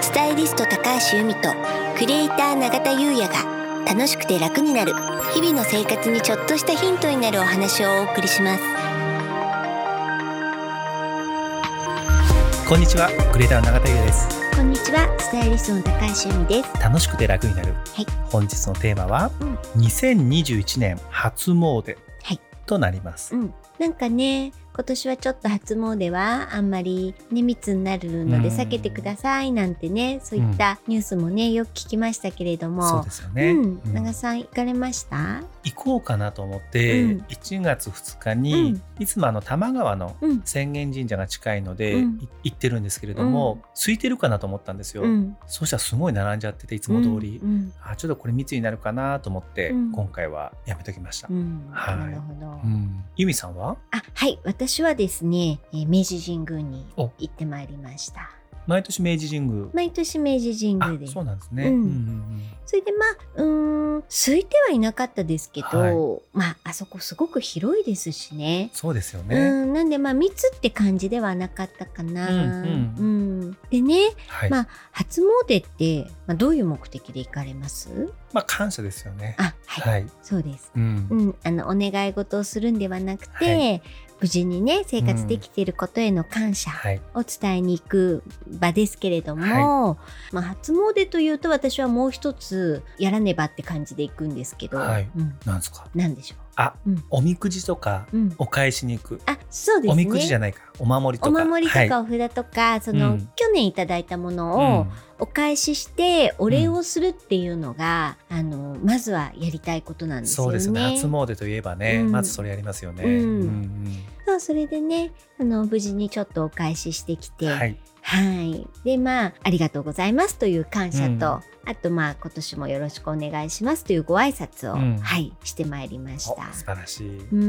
ススタイリスト高橋由美とクリエイター永田優也が楽しくて楽になる日々の生活にちょっとしたヒントになるお話をお送りします。こんにちはクリエイターの永田優也です。こんにちはスタイリストの高橋由美です。楽しくて楽になる、はい。本日のテーマは、うん。2021年初詣はい。となります、うん。なんかね今年はちょっと初詣はあんまりね密になるので避けてくださいなんてねそういったニュースもねよく聞きましたけれども。そうですよね、うん、うん。長さん行かれました？行こうかなと思って、うん。1月2日に、うん。いつもあの多摩川のうん。浅間神社が近いので、行ってるんですけれども、うん。空いてるかなと思ったんですよ、うん。そしたらすごい並んじゃってていつも通り、うん。あちょっとこれ密になるかなと思って、うん。今回はやめときました、はい。なるほど、うん。由美さんは？あはい。私はですね、えー明治神宮にお。行ってまいりました。毎年明治神宮。毎年明治神あ宮で。すそうなんですね、うん。うんそれでまあうーん空いてはいなかったですけど、はい。まああそこすごく広いですしね。そうですようね、ん。なんでまあ密って感じではなかったかな。うん。うん。でねはい。まあ初詣って、まあ、どういう目的で行かれます？まあ感謝ですよね。あはい、はい、そうです。うん。うん、あのお願い事をするんではなくて、はい無事にね生活できていることへの感謝はい。を伝えに行く場ですけれども、まあ、初詣というと私はもう一つやらねばって感じで行くんですけど、はい。うん、なんですか？なんでしょあ、うん。おみくじとかう、うん、お返しに行く、あそうですね。おみくじじゃないか。お守りとおか守りとかお札とか、その、うん。去年いただいたものをはいお返ししてお礼をするっていうのが、あのまずはやりたいことなんうんですよね。そうですね。初詣といえばね、うん。まずそれやりますよね、うんうんそれでねあの無事にちょっとお返ししてきて、うんはい。はい。で、まあ、ありがとうございますという感謝と、うん。あと、まあ、今年もよろしくお願いしますというご挨拶を、うん。はい、してまいりましおた。素晴らしい、うん。う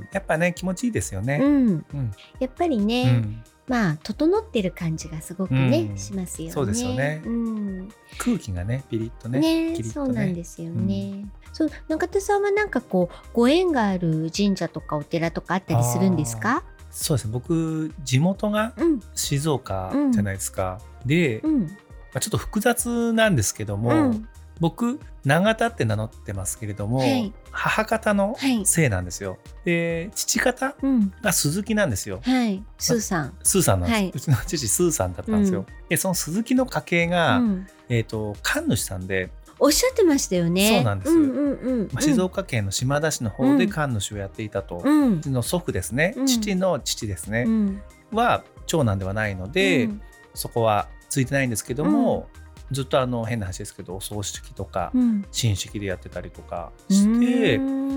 ん。やっぱね気持ちいいですよね、うん。うん。やっぱりうね、んまあ、整ってる感じがすごくね、うん。しますよね。そうですよね。うん。空気がねピリッとねねキリッとそうなんですよね。そう中田さんはなんかこうご縁がある神社とかお寺とかあったりするんですか？そうですね。僕地元がうん。静岡じゃないですか、で、まうん。あ、ちょっと複雑なんですけども、うん僕永田って名乗ってますけれども、はい母方のはい姓なんですよ。で父方うんが鈴木なんですよ。はいスーさん。スーさんなんです、はいうちの父スーさんだったんですよ。うんでその鈴木の家系が、うんえっ、と神主さんで、おっしゃってましたよね。そうなんですうんうんうん。まあ、静岡県の島田市の方で神主をやっていたと。ううん。ちの祖父ですね、うん父の父ですね、うん。は長男ではないので、うんそこはついてないんですけども、ずっとあの変な話ですけどお葬式とかうん。親戚でやってたりとかして、うん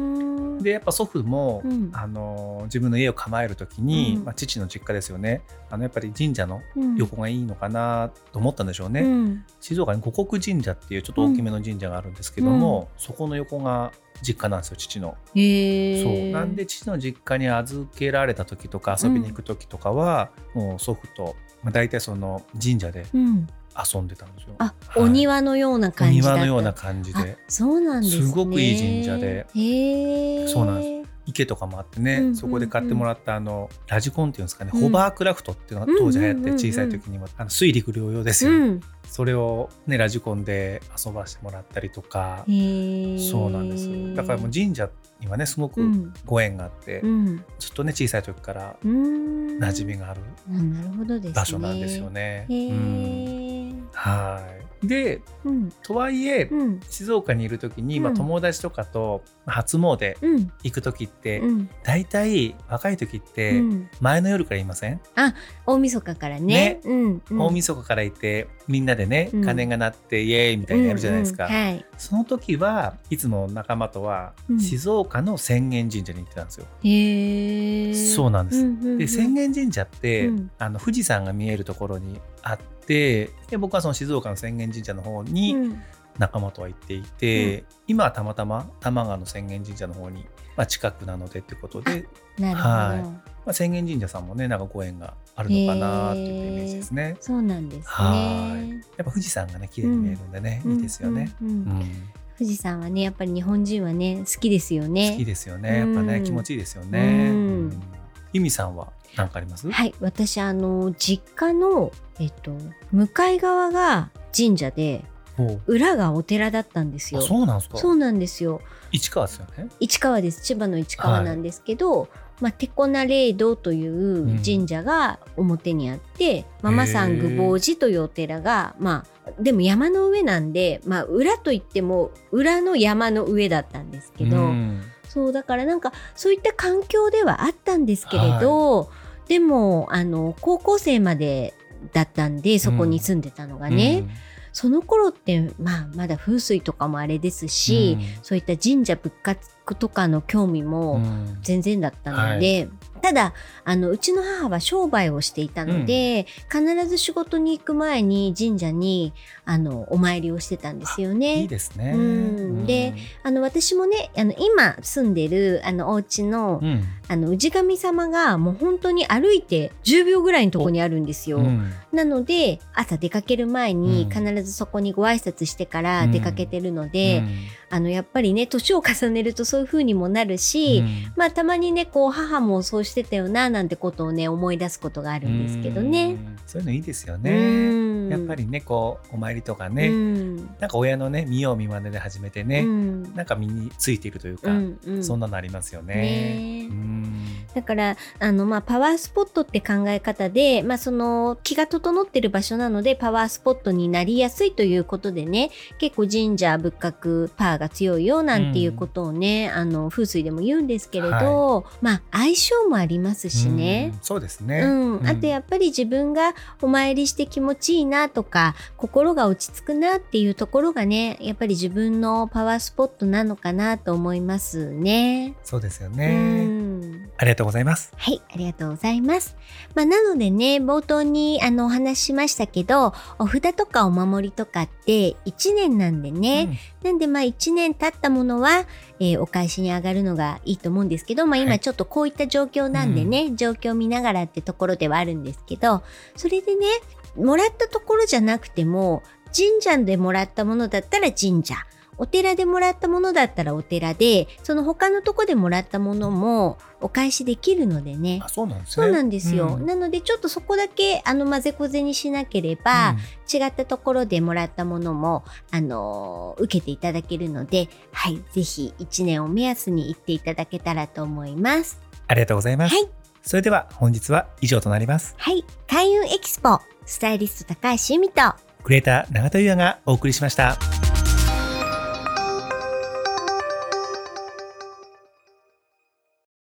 でやっぱ祖父も、うん。あの自分の家を構える時に、うん。まあ、父の実家ですよね。あのやっぱり神社のうん。横がいいのかなと思ったんでしょうね、うん。静岡に五国神社っていうちょっと大きめの神社があるんですけども、そこの横が実家なんですよ父の。そう。なんで父の実家に預けられた時とか遊びに行く時とかは、もう祖父と、まあ、大体その神社でうん。遊んでたんですよ。あ、はいお庭のようなお感じだった。庭のような感じあでそうなんですね。すごくいい神社で。そうなんで池とかもあってね、そこで買ってもらったあのラジコンっていうんですかね、うんホバークラフトっていうのが当時流行って小さい時にも、あの水陸両用ですよ、うん。それをねラジコンで遊ばしてもらったりとか。そうなんですだからもう神社にはねすごくうん。ご縁があって、うん。ずっとね小さい時からうん。馴染みがある。場所なんですよね。へうんえ。はいでうん。とはいえ、うん。静岡にいる時に、まあ、うん友達とかと初詣うん。行く時って、うん。大体若い時ってうん前の夜から言いません、大晦日からね。ねうん。うん大晦日からいてみんなでねうん鐘が鳴ってイエーイみたいにやるじゃないですか、うんうんはい。その時はいつも仲間とはうん静岡の浅間神社に行ってたんですよ、へえ。そうなんです、んうんうんで浅間神社って、うんあの富士山が見えるところにあってで僕はその静岡の浅間神社の方にうん仲間とは行っていて、今はたまたま多摩川の浅間神社の方に、まあ、近くなのでってことで、なるほど。はいまあ、浅間神社さんもねなんかご縁があるのかなっていうイメージですね。そうなんですね。はいやっぱ富士山がね綺麗に見えるんでね、いいですよね。うんうんうんうん富士山はねやっぱり日本人はね好きですよね。好きですよねやっぱね、うん気持ちいいですよね。うんうん由美さんは何かあります？はい私あの実家の、えっと、向かい側が神社で裏がお寺だったんですよ。そうなんですか？そうなんですよ。市川ですよね？市川です。千葉の市川なんですけど、はい、まあ、テコナ霊堂という神社が表にあって、うん、ママさん愚坊寺というお寺が、まあ、でも山の上なんで、まあ、裏といっても裏の山の上だったんですけど、うん、そうだからなんかそういった環境ではあったんですけれど、はい、でもあの高校生までだったんでそこに住んでたのがね。うん。その頃って、まあ、まだ風水とかもあれですし、うん、そういった神社仏閣とかの興味も全然だったので、うんはいただあのうちの母は商売をしていたので、うん、必ず仕事に行く前に神社にあのお参りをしてたんですよね。いいですね。うん、であの私もねあの今住んでるあのお家の、うん、あの氏神様がもう本当に歩いて10秒ぐらいのとこにあるんですよ。なので朝出かける前に必ずそこにご挨拶してから出かけてるので、あのやっぱりね年を重ねるとそういう風にもなるし、まあたまにねこう母もそうしてたよななんてことをね思い出すことがあるんですけどね。そういうのいいですよね。やっぱりねこうお参りとかね、なんか親のね見よう見まねで始めてね、なんか身についているというか、そんなのありますよね。ねだからあのまあパワースポットって考え方で、まあその気が整ってる場所なのでパワースポットになりやすいということでね、結構神社仏閣パワーが強いよなんていうことをね、あの風水でも言うんですけれど、はい、まあ相性もありますしね。そうですね、うん。あとやっぱり自分がお参りして気持ちいいなとか、心が落ち着くなっていうところがね、やっぱり自分のパワースポットなのかなと思いますね。そうですよね。ありがとうございます。はい、ありがとうございます。まあ、なのでね、冒頭にあのお話ししましたけど、お札とかお守りとかって1年なんでね、うん、なんでまあ1年経ったものは、えー、お返しに上がるのがいいと思うんですけど、まあ今ちょっとこういった状況なんでね、はい状況見ながらってところではあるんですけど、それでね、もらったところじゃなくても、神社でもらったものだったら神社。お寺でもらったものだったらお寺で、その他のとこでもらったものもお返しできるのでね。あそうなんですね。そうなんですよ。うん、なのでちょっとそこだけあの混ぜこぜにしなければ、うん、違ったところでもらったものもあの受けていただけるので、はい、ぜひ1年を目安に行っていただけたらと思います。ありがとうございます。はい。それでは本日は以上となります。はい。開運エキスポスタイリスト高橋由美とクリエイター永田優也がお送りしました。